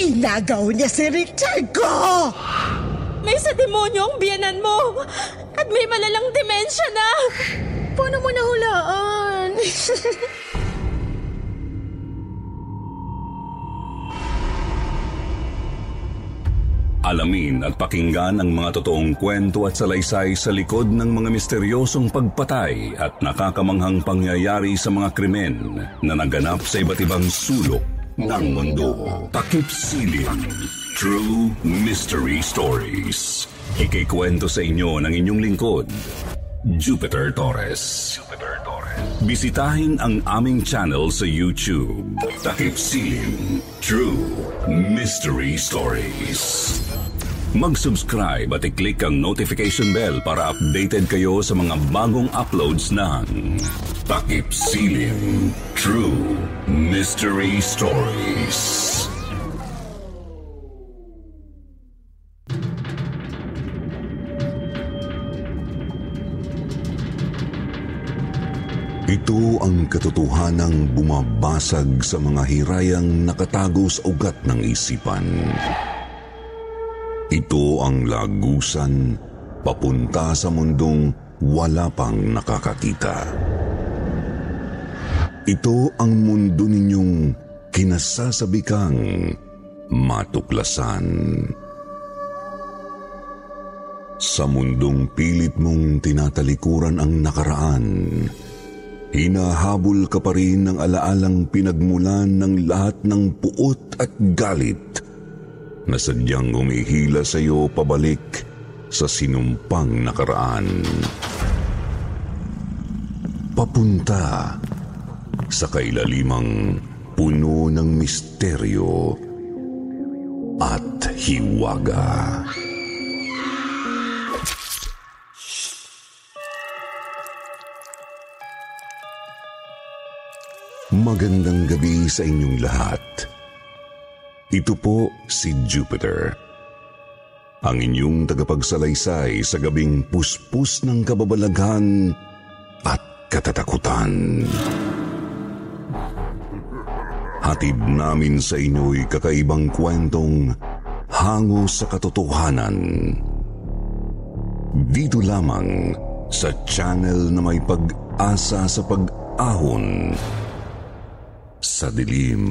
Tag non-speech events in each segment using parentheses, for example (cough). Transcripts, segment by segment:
Inagaw niya si Richard ko! May sa demonyo ang biyanan mo! At may malalang demensya na! Paano mo nahulaan? (laughs) Alamin at pakinggan ang mga totoong kwento at salaysay sa likod ng mga misteryosong pagpatay at nakakamanghang pangyayari sa mga krimen na naganap sa iba't ibang sulok ng mundo. Takip Silim. True Mystery Stories. Ikikwento sa inyo ng inyong lingkod, Jupiter Torres. Jupiter Torres. Bisitahin ang aming channel sa YouTube. Takip Silim. True Mystery Stories. Mag-subscribe at i-click ang notification bell para updated kayo sa mga bagong uploads ng Takip Silim True Mystery Stories. Ito ang katotohanang bumabasag sa mga hirayang nakatago sa ugat ng isipan. Ito ang lagusan papunta sa mundong wala pang nakakakita. Ito ang mundo ninyong kinasasabikang matuklasan. Sa mundong pilit mong tinatalikuran ang nakaraan, hinahabol ka pa rin ng alaalang pinagmulan ng lahat ng puot at galit na sadyang umihila sa iyo pabalik sa sinumpang nakaraan. Papunta sa kailalimang puno ng misteryo at hiwaga. Magandang gabi sa inyong lahat. Ito po si Jupiter. Ang inyong tagapagsalaysay sa gabing puspus ng kababalaghan at katatakutan. Hatid namin sa inyo'y kakaibang kwentong hango sa katotohanan. Dito lamang sa channel na may pag-asa sa pag-ahon sa dilim.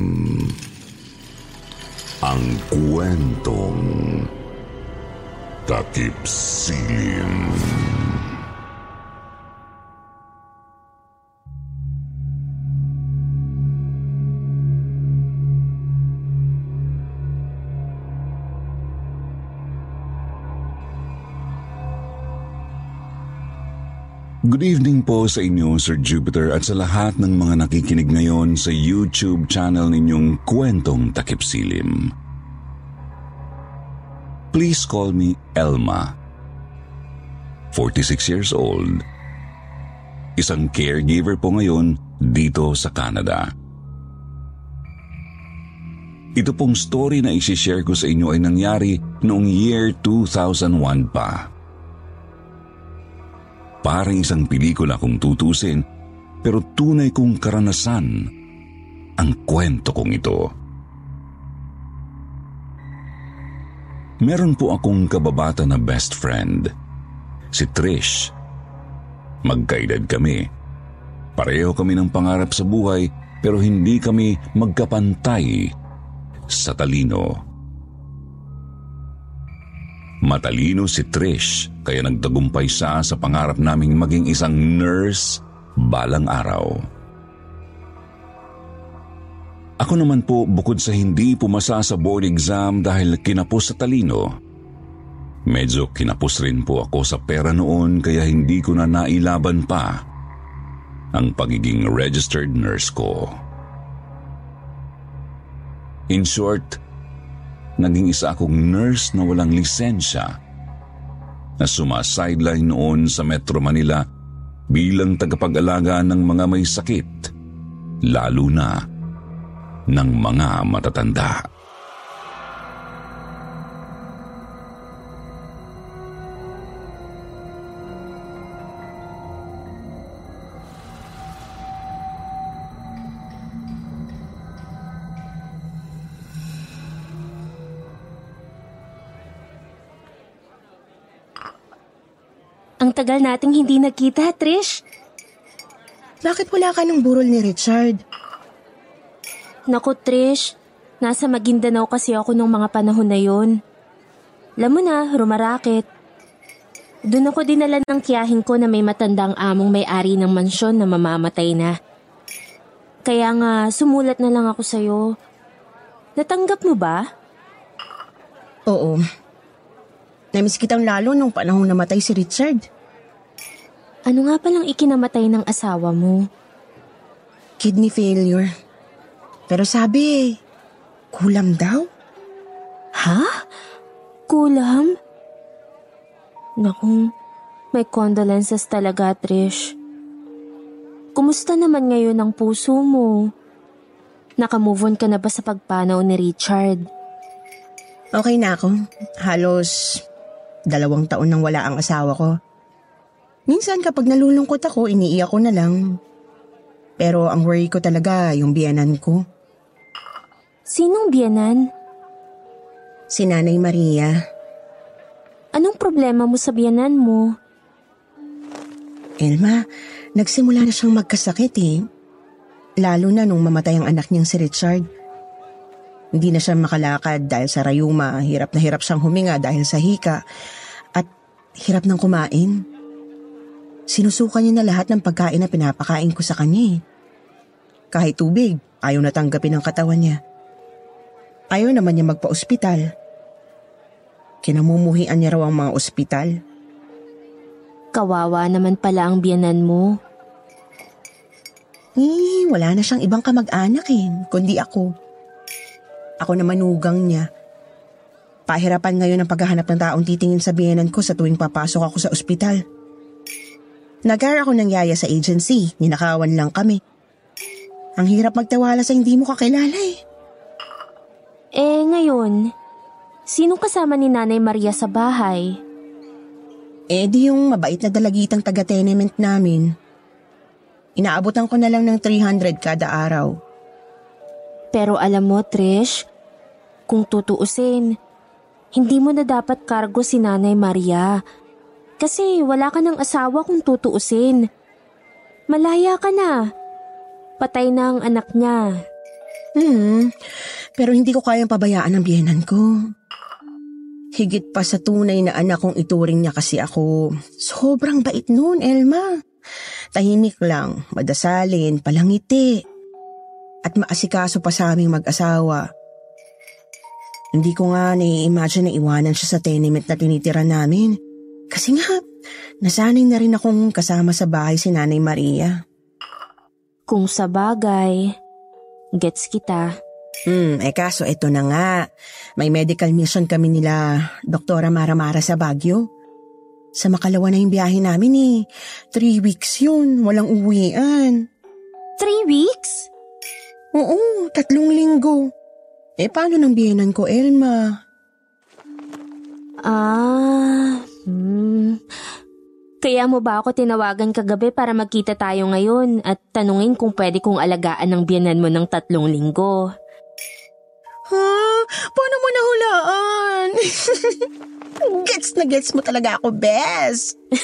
Ang kwentong Takip Silim. Good evening po sa inyo, Sir Jupiter, at sa lahat ng mga nakikinig ngayon sa YouTube channel ninyong Kwentong Takip Silim. Please call me Elma. 46 years old. Isang caregiver po ngayon dito sa Canada. Ito pong story na isi-share ko sa inyo ay nangyari noong year 2001 pa. Parang isang pelikula kung tutusin, pero tunay kong karanasan ang kwento kong ito. Meron po akong kababata na best friend, si Trish. Magkaedad kami. Pareho kami ng pangarap sa buhay pero hindi kami magkapantay sa talino. Matalino si Trish kaya nagtagumpay siya sa pangarap naming maging isang nurse balang araw. Ako naman po bukod sa hindi pumasa sa board exam dahil kinapos sa talino, medyo kinapos rin po ako sa pera noon kaya hindi ko na nailaban pa ang pagiging registered nurse ko. In short, naging isa akong nurse na walang lisensya na sumasideline noon sa Metro Manila bilang tagapag-alaga ng mga may sakit, lalo na ng mga matatanda. Ang tagal nating hindi nagkita, Trish. Bakit wala ka ng burol ni Richard? Naku, Trish. Nasa Maguindanao kasi ako nung mga panahon na yon. Alam mo na, rumarakit. Doon ako dinala ng tiyahin ko na may matandang among may-ari ng mansyon na mamamatay na. Kaya nga, sumulat na lang ako sa'yo. Natanggap mo ba? Oo. Namiss kitang lalo nung panahong namatay si Richard. Ano nga palang ikinamatay ng asawa mo? Kidney failure. Pero sabi, kulam daw. Ha? Kulam? Naku, may condolences talaga, Trish. Kumusta naman ngayon ang puso mo? Nakamove on ka na ba sa pagpanaw ni Richard? Okay na ako. Halos dalawang taon nang wala ang asawa ko. Minsan kapag nalulungkot ako, iniiyak ko na lang. Pero ang worry ko talaga yung biyanan ko. Sinong biyanan? Si Nanay Maria. Anong problema mo sa biyanan mo? Elma, nagsimula na siyang magkasakit eh. Lalo na nung mamatay ang anak niyang si Richard. Hindi na siya makalakad dahil sa rayuma, hirap na hirap siyang huminga dahil sa hika, at hirap ng kumain. Sinusuka niya na lahat ng pagkain na pinapakain ko sa kanya eh. Kahit tubig, ayaw na tanggapin ang katawan niya. Ayaw naman niya magpa-ospital. Kinamumuhian niya raw ang mga ospital. Kawawa naman pala ang biyanan mo. Eh, wala na siyang ibang kamag-anak eh, kundi ako. Ako na manugang niya. Pahirapan ngayon ang paghahanap ng taong titingin sa biyanan ko sa tuwing papasok ako sa ospital. Nag-hire ako ng yaya sa agency, ninakawan lang kami. Ang hirap magtawala sa hindi mo kakilala eh. Eh, ngayon, sinong kasama ni Nanay Maria sa bahay? Eh di yung mabait na dalagitang taga-tenement namin. Inaabotan ko na lang ng 300 kada araw. Pero alam mo, Trish, kung tutuusin, hindi mo na dapat kargo si Nanay Maria. Kasi wala ka ng asawa kung tutuusin. Malaya ka na. Patay na ang anak niya. Hmm, pero hindi ko kayang pabayaan ang biyenan ko. Higit pa sa tunay na anak kong ituring niya kasi ako. Sobrang bait noon, Elma. Tahimik lang, madasalin, palangiti. At maasikaso pa sa aming mag-asawa. Hindi ko nga nai-imagine na iwanan siya sa tenement na tinitira namin. Kasi nga, nasanay na rin akong kasama sa bahay si Nanay Maria. Kung sa bagay, gets kita. Hmm, eh kaso ito na nga. May medical mission kami nila Doktora Maramara sa Baguio. Sa makalawa na yung biyahe namin eh. Three weeks yun, walang uwian. Three weeks? Oo, tatlong linggo. Eh paano ng biyenan ko, Elma? Ah, hmm. Kaya mo ba ako tinawagan kagabi para magkita tayo ngayon at tanungin kung pwede kong alagaan ng biyanan mo ng tatlong linggo? Ha? Paano mo nahulaan? (laughs) gets na gets mo talaga ako, Bes. (laughs)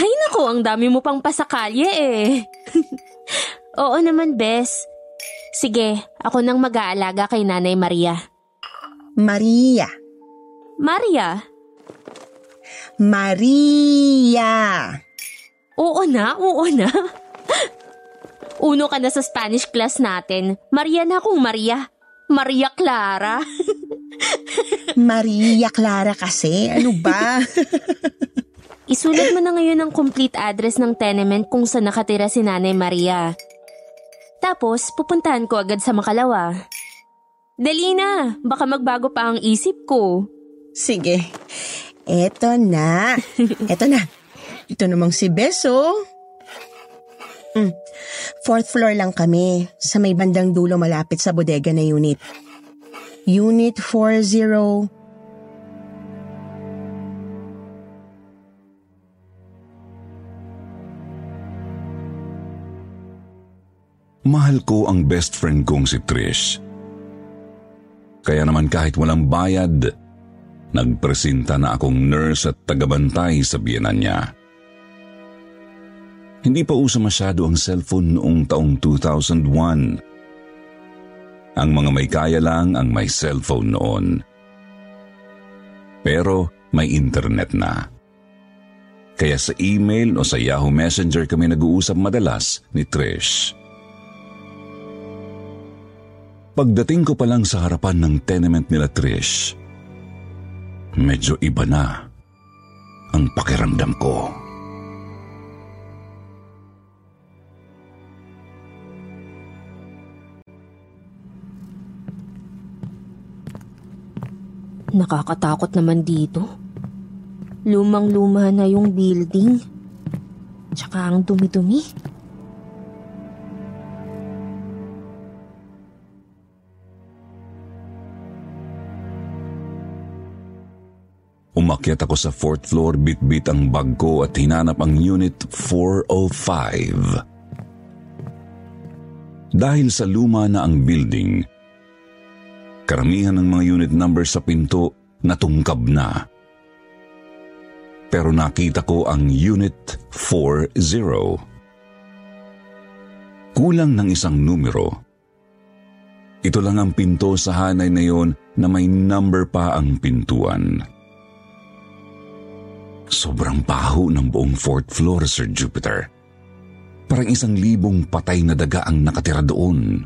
Hay nako, ang dami mo pang pasakalye eh. (laughs) Oo naman, Bes. Sige, ako nang mag-aalaga kay Nanay Maria. Maria. Maria? Maria. Oo na, oo na. (laughs) Uno ka na sa Spanish class natin. Maria na akong Maria. Maria Clara. (laughs) Maria Clara kasi, ano ba? (laughs) Isulat mo na ngayon ang complete address ng tenement kung saan nakatira si Nanay Maria. Tapos, pupuntahan ko agad sa Makalawa. Dali na, baka magbago pa ang isip ko. Sige. Eto na. (laughs) Eto na. Ito namang si Beso. Mm. Fourth floor lang kami. Sa may bandang dulo malapit sa bodega na unit. Unit 40... Mahal ko ang best friend kong si Trish. Kaya naman kahit walang bayad, nagpresenta na akong nurse at tagabantay sa biyanan niya. Hindi pa uso masyado ang cellphone noong taong 2001. Ang mga may kaya lang ang may cellphone noon. Pero may internet na. Kaya sa email o sa Yahoo Messenger kami nag-uusap madalas ni Trish. Pagdating ko pa lang sa harapan ng tenement nila Trish, medyo iba na ang pakiramdam ko. Nakakatakot naman dito. Lumang-luma na yung building. Tsaka ang dumi-dumi. Umakyat ako sa fourth floor, bit-bit ang bag ko at hinanap ang unit 405. Dahil sa luma na ang building, karamihan ng mga unit numbers sa pinto natungkab na. Pero nakita ko ang unit 40. Kulang ng isang numero. Ito lang ang pinto sa hanay na yon na may number pa ang pintuan. Sobrang baho ng buong fourth floor, Sir Jupiter. Parang isang libong patay na daga ang nakatira doon.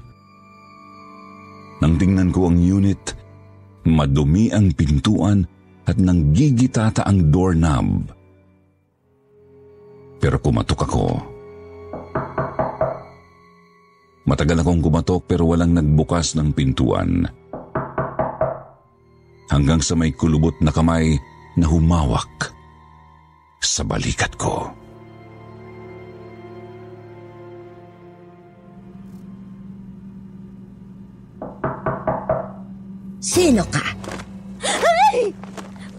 Nang tingnan ko ang unit, madumi ang pintuan at nanggigitata ang doorknob. Pero kumatok ako. Matagal akong kumatok pero walang nagbukas ng pintuan. Hanggang sa may kulubot na kamay na humawak sa balikat ko. Sino ka? Ay!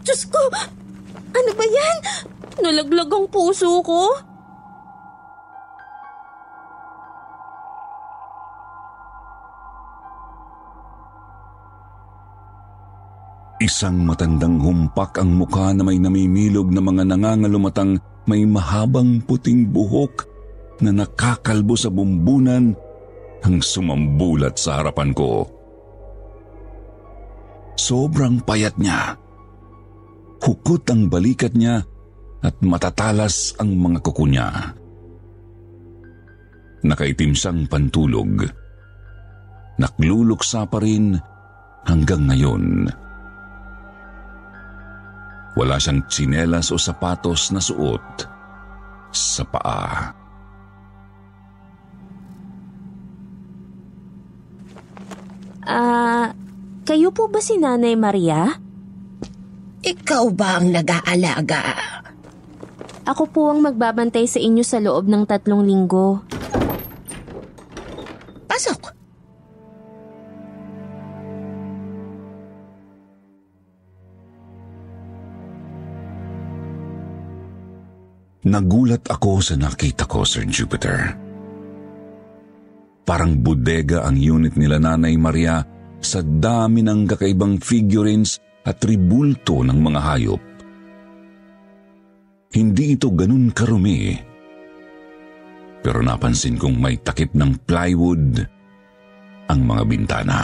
Diyos ko! Ano ba yan? Nalaglag ang puso ko. Isang matandang humpak ang mukha na may namimilog na mga nangangalumatang may mahabang puting buhok na nakakalbo sa bumbunan ang sumambulat sa harapan ko. Sobrang payat niya. Hukot ang balikat niya at matatalas ang mga kuko niya. Nakaitim siyang pantulog. Nakluluksa pa rin hanggang ngayon. Wala siyang tsinelas o sapatos na suot sa paa. Ah, kayo po ba si Nanay Maria? Ikaw ba ang nag-aalaga? Ako po ang magbabantay sa inyo sa loob ng tatlong linggo. Pasok. Nagulat ako sa nakita ko, Sir Jupiter. Parang bodega ang unit nila Nanay Maria sa dami ng kakaibang figurines at tribulto ng mga hayop. Hindi ito ganun karumi. Pero napansin kong may takip ng plywood ang mga bintana.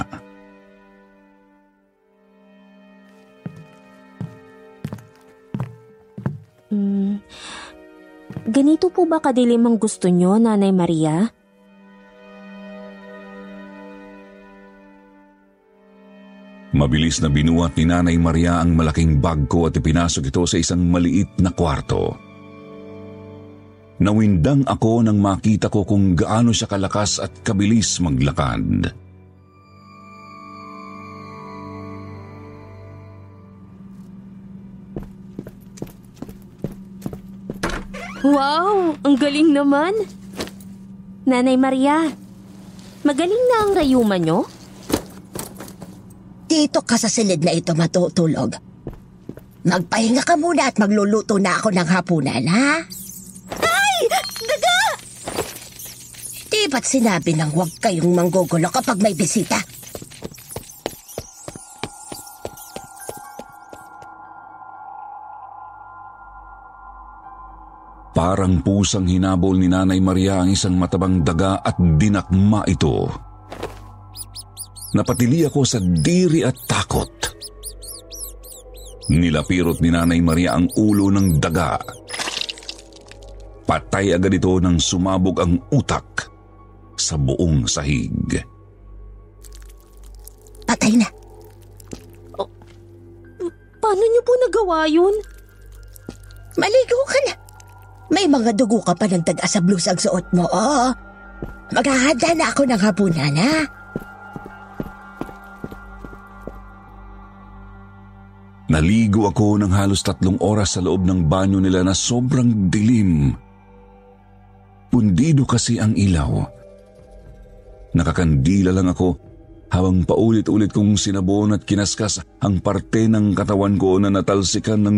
Ganito po ba kadilim ang gusto nyo, Nanay Maria? Mabilis na binuhat ni Nanay Maria ang malaking bag ko at ipinasok ito sa isang maliit na kwarto. Nawindang ako nang makita ko kung gaano siya kalakas at kabilis maglakad. Wow! Ang galing naman! Nanay Maria, magaling na ang rayuma nyo? Dito ka sa silid na ito matutulog. Magpahinga ka muna at magluluto na ako ng hapunan, ha? Ay! Daga! Di ba't sinabi nang huwag kayong manggugulo kapag may bisita? Parang pusang hinabol ni Nanay Maria ang isang matabang daga at dinakma ito. Napatili ako sa diri at takot. Nilapirot ni Nanay Maria ang ulo ng daga. Patay agad ito nang sumabog ang utak sa buong sahig. Patay na. Paano nyo po nagawa yun? Maligo ka na. May mga dugo ka pa ng daga sa blusang suot mo, oh. Maghahanda na ako ng hapunan, ha? Naligo ako ng halos tatlong oras sa loob ng banyo nila na sobrang dilim. Pundido kasi ang ilaw. Nakakandila lang ako habang paulit-ulit kong sinabon at kinaskas ang parte ng katawan ko na natalsikan ng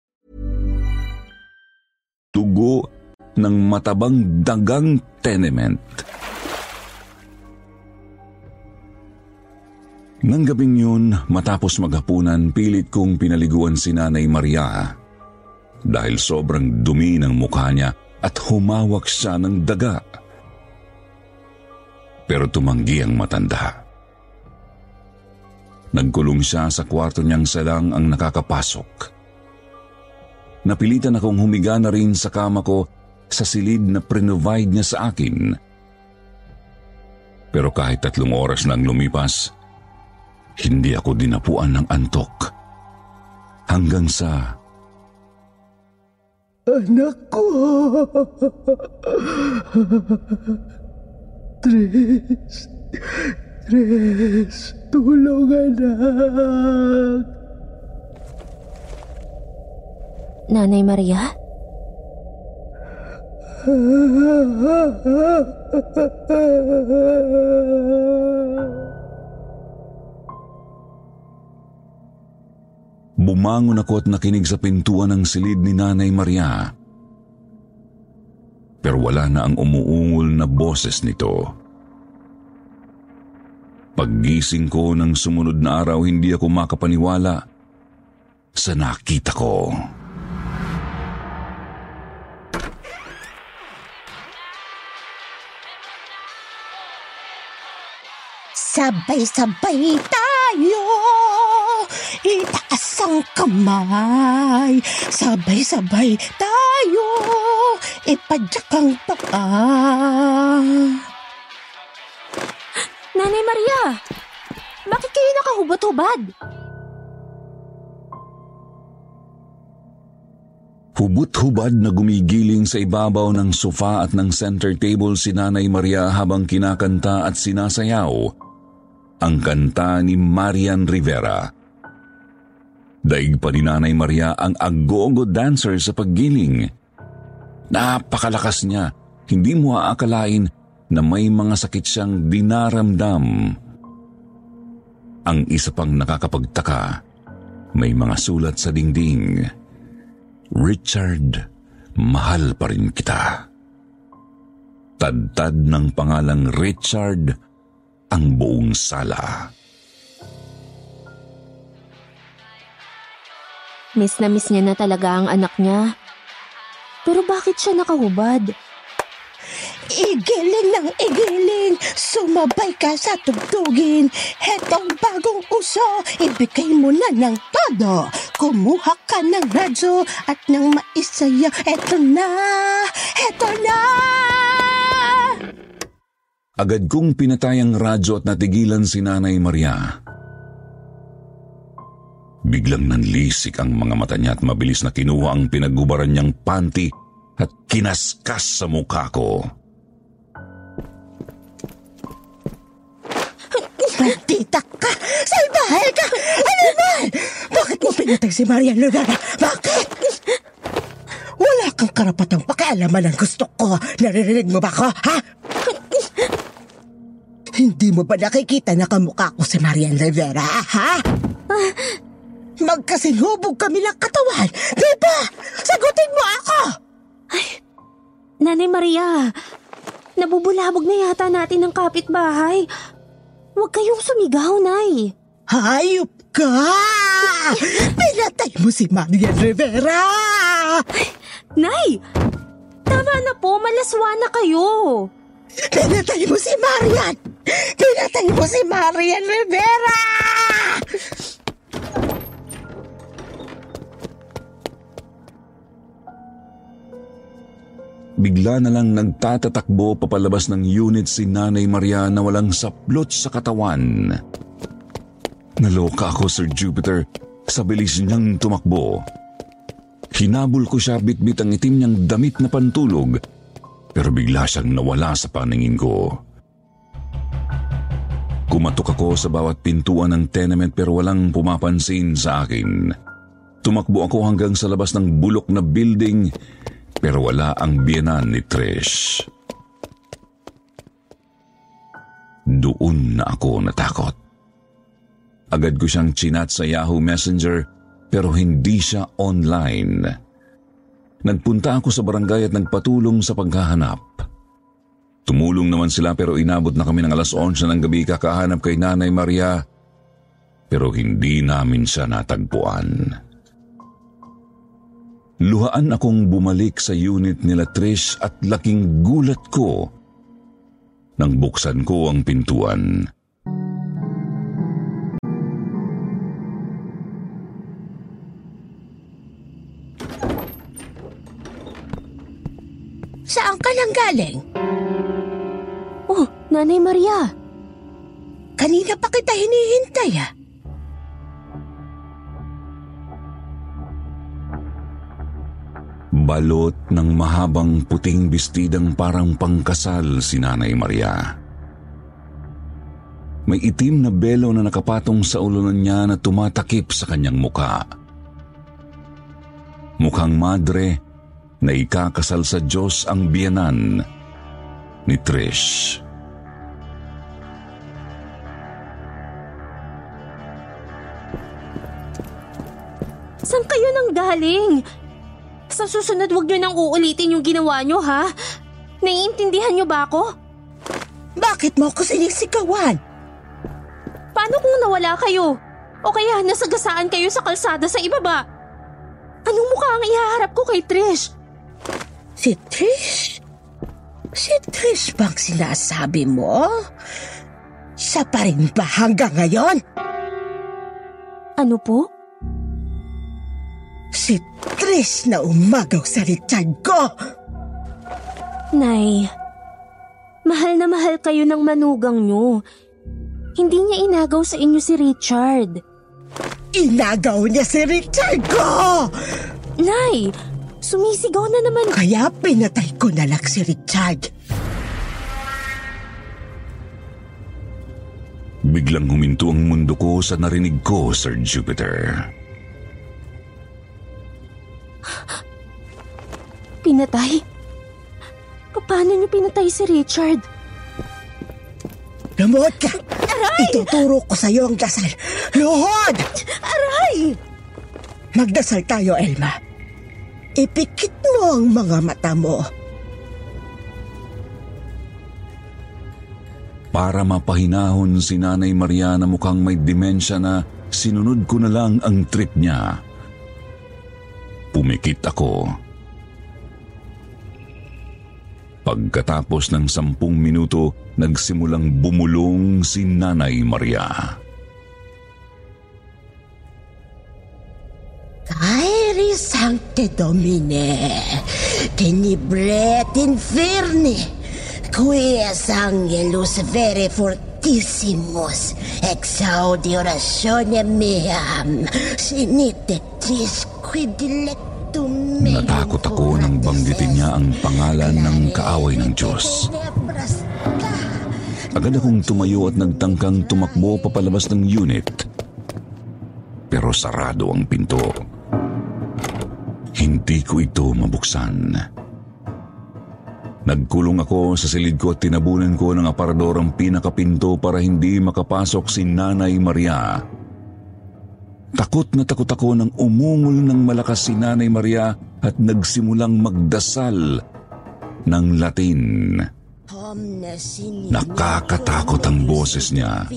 Dugo ng matabang dagang tenement. Nang gabing yun, matapos maghapunan, pilit kong pinaliguan si Nanay Maria dahil sobrang dumi ng mukha niya at humawak siya ng daga. Pero tumanggi ang matanda. Nagkulong siya sa kwarto niyang salang ang nakakapasok. Napilitan akong humiga na rin sa kama ko sa silid na pre-provide niya sa akin. Pero kahit tatlong oras nang lumipas, hindi ako dinapuan ng antok. Hanggang sa Anak ko! Tres! Tres! Tulong, anak! Nanay Maria? bumangon ako at nakinig sa pintuan ng silid ni Nanay Maria. Pero wala na ang umuungol na boses nito. Paggising ko ng sumunod na araw, hindi ako makapaniwala sa nakita ko. Sabay-sabay tayo! Itaas ang kamay! Sabay-sabay tayo! Ipadyak ang paa! Nanay Maria! Bakit kayo nakahubot-hubad? Hubot-hubad na gumigiling sa ibabaw ng sofa at ng center table si Nanay Maria habang kinakanta at sinasayaw ang kanta ni Marian Rivera. Daig pa ni Nanay Maria ang agogo dancer sa paggiling. Napakalakas niya. Hindi mo aakalain na may mga sakit siyang dinaramdam. Ang isa pang nakakapagtaka, may mga sulat sa dingding. Richard, mahal pa rin kita. Tadtad ng pangalang Richard ang buong sala. Miss na miss niya na talaga ang anak niya. Pero bakit siya nakahubad? Igiling ng igiling, sumabay ka sa tugtugin. Hetong bagong uso, ibigay mo na ng todo. Kumuha ka ng radyo at ng maisaya. Eto na, eto na! Agad kong pinatay ang radyo at natigilan si Nanay Maria. Biglang nanlisik ang mga mata niya at mabilis na kinuha ang pinagubaran niyang panty at kinaskas sa mukha ko. Maldita ka! Salbahe ka! Animal! Bakit mo pinatay si Marian Lugana? Bakit? Wala kang karapatang pakialaman ang gusto ko. Naririnig mo ba ako, ha? Hindi mo ba nakikita na kamukha ko si Marian Rivera, ha? Magkasinhubog kami ng katawan, di ba? Sagutin mo ako! Nanay Maria, nabubulabog na yata natin ang kapitbahay. Huwag kayong sumigaw, Nay. Hayop ka! Pinatay mo si Marian Rivera! Nay! Tama na po, malaswa na kayo. Pinatay mo si Marian! Pinatay mo si Marian Rivera! Bigla na lang nagtatatakbo papalabas ng unit si Nanay Maria na walang saplot sa katawan. Naloka ako, Sir Jupiter, sa bilis niyang tumakbo. Hinabol ko siya bitbit ang itim niyang damit na pantulog, pero bigla siyang nawala sa paningin ko. Kumatok ako sa bawat pintuan ng tenement pero walang pumapansin sa akin. Tumakbo ako hanggang sa labas ng bulok na building pero wala ang biyenan ni Trish. Doon na ako natakot. Agad ko siyang chinat sa Yahoo Messenger pero hindi siya online. Nagpunta ako sa barangay at nagpatulong sa paghahanap. Tumulong naman sila pero inabot na kami ng alas 11 ng gabi kakahanap kay Nanay Maria pero hindi namin siya natagpuan. Luhaan akong bumalik sa unit nila Trish at laking gulat ko nang buksan ko ang pintuan. Saan ka lang galing? Oh, Nanay Maria. Kanina pa kita hinihintay ah. Balot ng mahabang puting bestidang parang pangkasal si Nanay Maria. May itim na belo na nakapatong sa ulo niya na tumatakip sa kanyang muka. Mukhang madre na ikakasal sa Diyos ang biyanan ni Trish. Saan kayo nang galing? Sa susunod, huwag niyo nang uulitin yung ginawa niyo, ha? Naiintindihan niyo ba ako? Bakit mo ako sinisigawan? Paano kung nawala kayo? O kaya nasagasaan kayo sa kalsada sa ibaba? Anong mukha ang ihaharap ko kay Trish? Si Trish? Si Trish bang sinasabi mo? Siya pa rin ba hanggang ngayon? Ano po? Si Trish na umagaw sa Richard ko! Nay, mahal na mahal kayo ng manugang niyo. Hindi niya inagaw sa inyo si Richard. Inagaw niya si Richard ko! Nay, Sumisigaw na naman. Kaya pinatay ko na lang si Richard. Biglang huminto ang mundo ko sa narinig ko, Sir Jupiter. Pinatay? Paano niyo pinatay si Richard? Lumuhod ka! Aray! Ituturo ko sa'yo ang dasal. Luhod! Aray! Magdasal tayo, Elma. Elma. Ipikit mo ang mga mata mo. Para mapahinahon si Nanay Maria na mukhang may demensya na sinunod ko na lang ang trip niya. Pumikit ako. Pagkatapos ng sampung minuto, nagsimulang bumulong si Nanay Maria. Caeri Sancte Domine, tenibret inferni, quies angelus vere fortissimus, exaudi oratione meam, sinite tris quid dilectum meum Natakot ako nang banggitin niya ang pangalan ng kaaway ng Diyos. Agad akong tumayo at nagtangkang tumakbo papalabas ng unit. Pero sarado ang pinto. Hindi ko ito mabuksan. Nagkulong ako sa silid ko at tinabunan ko ng aparador ang pinakapinto para hindi makapasok si Nanay Maria. Takot na takot ako nang umungol ng malakas si Nanay Maria at nagsimulang magdasal ng Latin. Nakakatakot ang boses niya.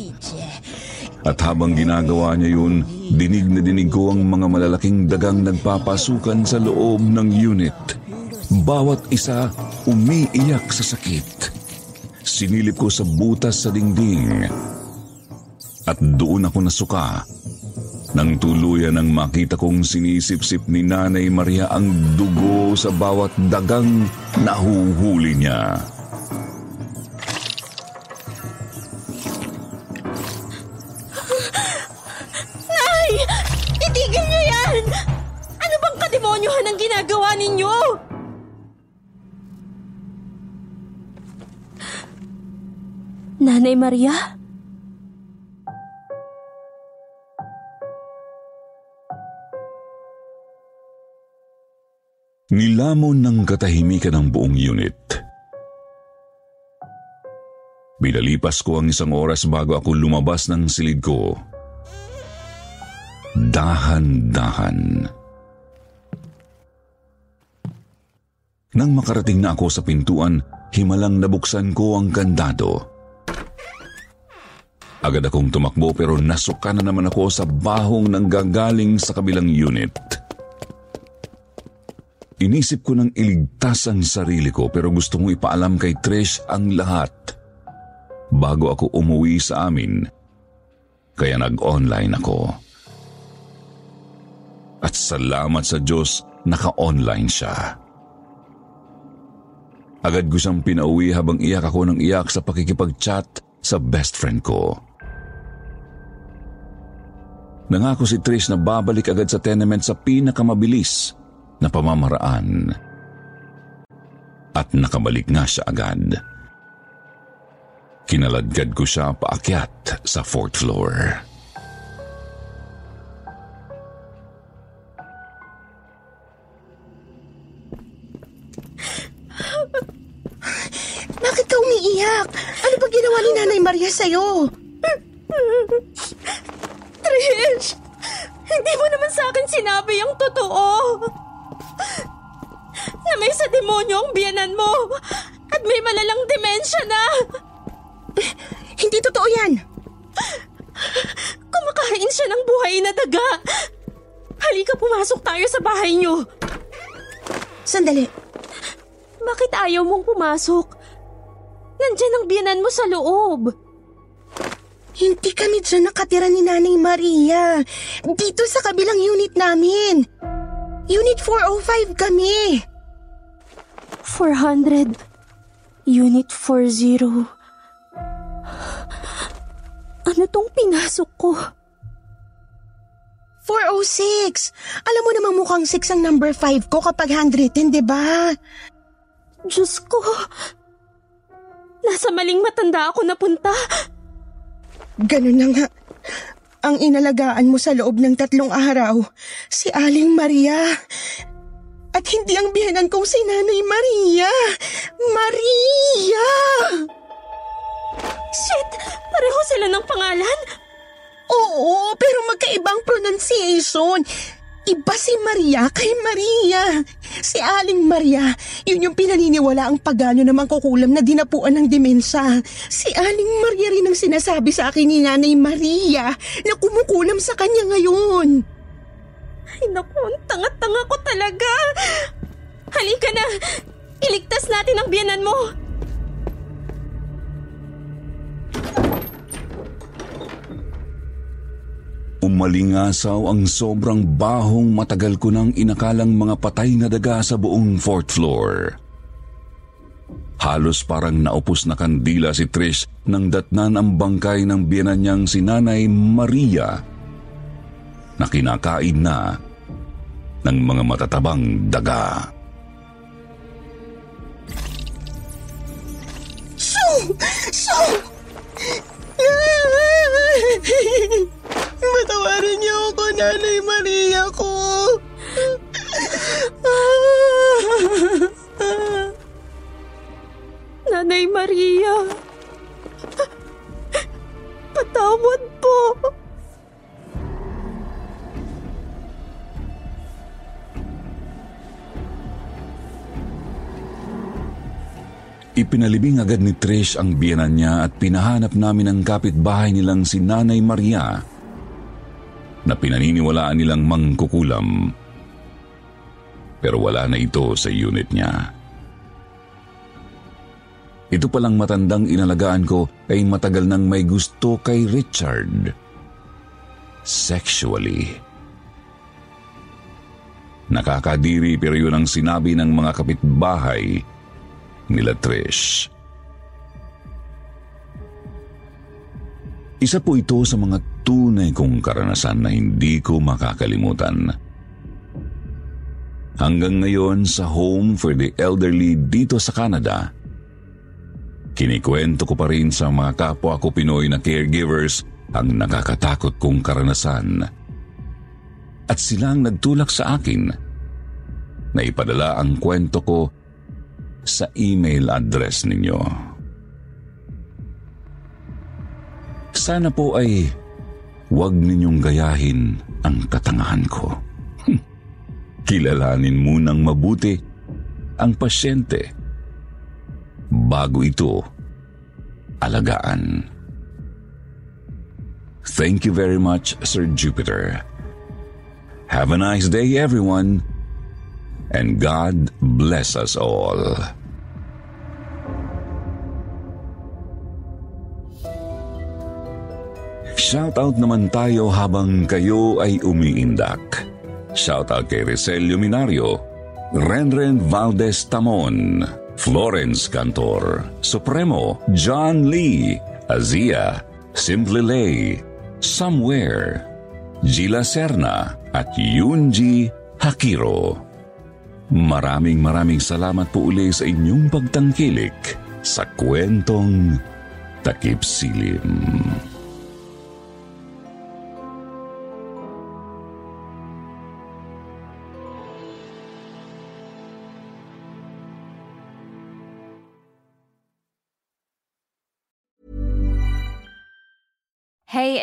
At habang ginagawa niya yun, dinig na dinig ko ang mga malalaking dagang nagpapasukan sa loob ng unit. Bawat isa umiiyak sa sakit. Sinilip ko sa butas sa dingding. At doon ako nasuka nang tuluyan ang makita kong sinisip-sip ni Nanay Maria ang dugo sa bawat dagang nahuhuli niya. Nanay Maria? Nilamon ng katahimikan ang buong unit. Binalipas ko ang isang oras bago ako lumabas ng silid ko. Dahan-dahan. Nang makarating na ako sa pintuan, himalang nabuksan ko ang kandado. Agad akong tumakbo pero nasuka na naman ako sa bahong nanggagaling sa kabilang unit. Inisip ko nang iligtas ang sarili ko pero gusto kong ipaalam kay Trish ang lahat bago ako umuwi sa amin. Kaya nag-online ako. At salamat sa Diyos, naka-online siya. Agad ko siyang pinauwi habang iyak ako ng iyak sa pakikipag-chat sa best friend ko. Nangako si Trish na babalik agad sa tenement sa pinakamabilis na pamamaraan. At nakabalik nga siya agad. Kinaladkad ko siya paakyat sa fourth floor. Bakit ka umiiyak? Ano ba ginawa ni Nanay Maria sa'yo? (laughs) Trish! Hindi mo naman sa akin sinabi ang totoo. Na may sa demonyo ang biyanan mo. At may malalang demensya na. Hindi totoo yan. Kumakain siya ng buhay na daga. Halika pumasok tayo sa bahay niyo. Sandali. Bakit ayaw mong pumasok? Nandyan ang biyanan mo sa loob. Hindi kami dyan nakatira ni Nanay Maria. Dito sa kabilang unit namin. Unit 405 kami. 400. Unit 40. Ano tong pinasok ko? 406. Alam mo namang mukhang 6 ang number 5 ko kapag handwritten, di ba? Diyos ko. Nasa maling matanda ako napunta. Ganun na nga. Ang inalagaan mo sa loob ng tatlong araw, si Aling Maria. At hindi ang biyanan kong si Nanay Maria. Maria! Shit! Pareho sila ng pangalan? Oo, pero magkaibang pronunciation. Iba si Maria kay Maria. Si Aling Maria, yun yung pinaniniwala ang pagano na mangkukulam na dinapuan ng demensa. Si Aling Maria rin ang sinasabi sa akin ni Nanay Maria na kumukulam sa kanya ngayon. Ay naku, ang tanga-tanga ko talaga. Halika na, iligtas natin ang biyanan mo. Umalingasaw ang sobrang bahong matagal ko nang inakalang mga patay na daga sa buong fourth floor. Halos parang naupos na kandila si Trish nang datnan ang bangkay ng biyanan niyang si Nanay Maria na kinakain na ng mga matatabang daga. Shoo! Shoo! (laughs) Matawarin niyo ako, Nanay Maria ko. (laughs) Nanay Maria. Patawad po. Ipinalibing agad ni Trish ang biyanan niya at pinahanap namin ang kapitbahay nilang si Nanay Maria na pinaniniwalaan nilang mangkukulam. Pero wala na ito sa unit niya. Ito palang matandang inalagaan ko ay matagal nang may gusto kay Richard. Sexually. Nakakadiri pero yun ang sinabi ng mga kapitbahay nila Trish. Isa po ito sa mga tunay kong karanasan na hindi ko makakalimutan. Hanggang ngayon sa home for the elderly dito sa Canada, kinikwento ko pa rin sa mga kapwa ko Pinoy na caregivers ang nakakatakot kong karanasan. At silang nagtulak sa akin na ipadala ang kwento ko sa email address ninyo. Sana po ay huwag ninyong gayahin ang katangahan ko. Kilalanin munang mabuti ang pasyente bago ito alagaan. Thank you very much, Sir Jupiter. Have a nice day, everyone, and God bless us all. Shoutout naman tayo habang kayo ay umiindak. Shoutout kay Recelio Minario, Renren Valdez Tamon, Florence Cantor, Supremo, John Lee, Azia, Simply Lay, Somewhere, Gila Serna at Yunji Hakiro. Maraming maraming salamat po uli sa inyong pagtangkilik sa kwentong Takip Silim.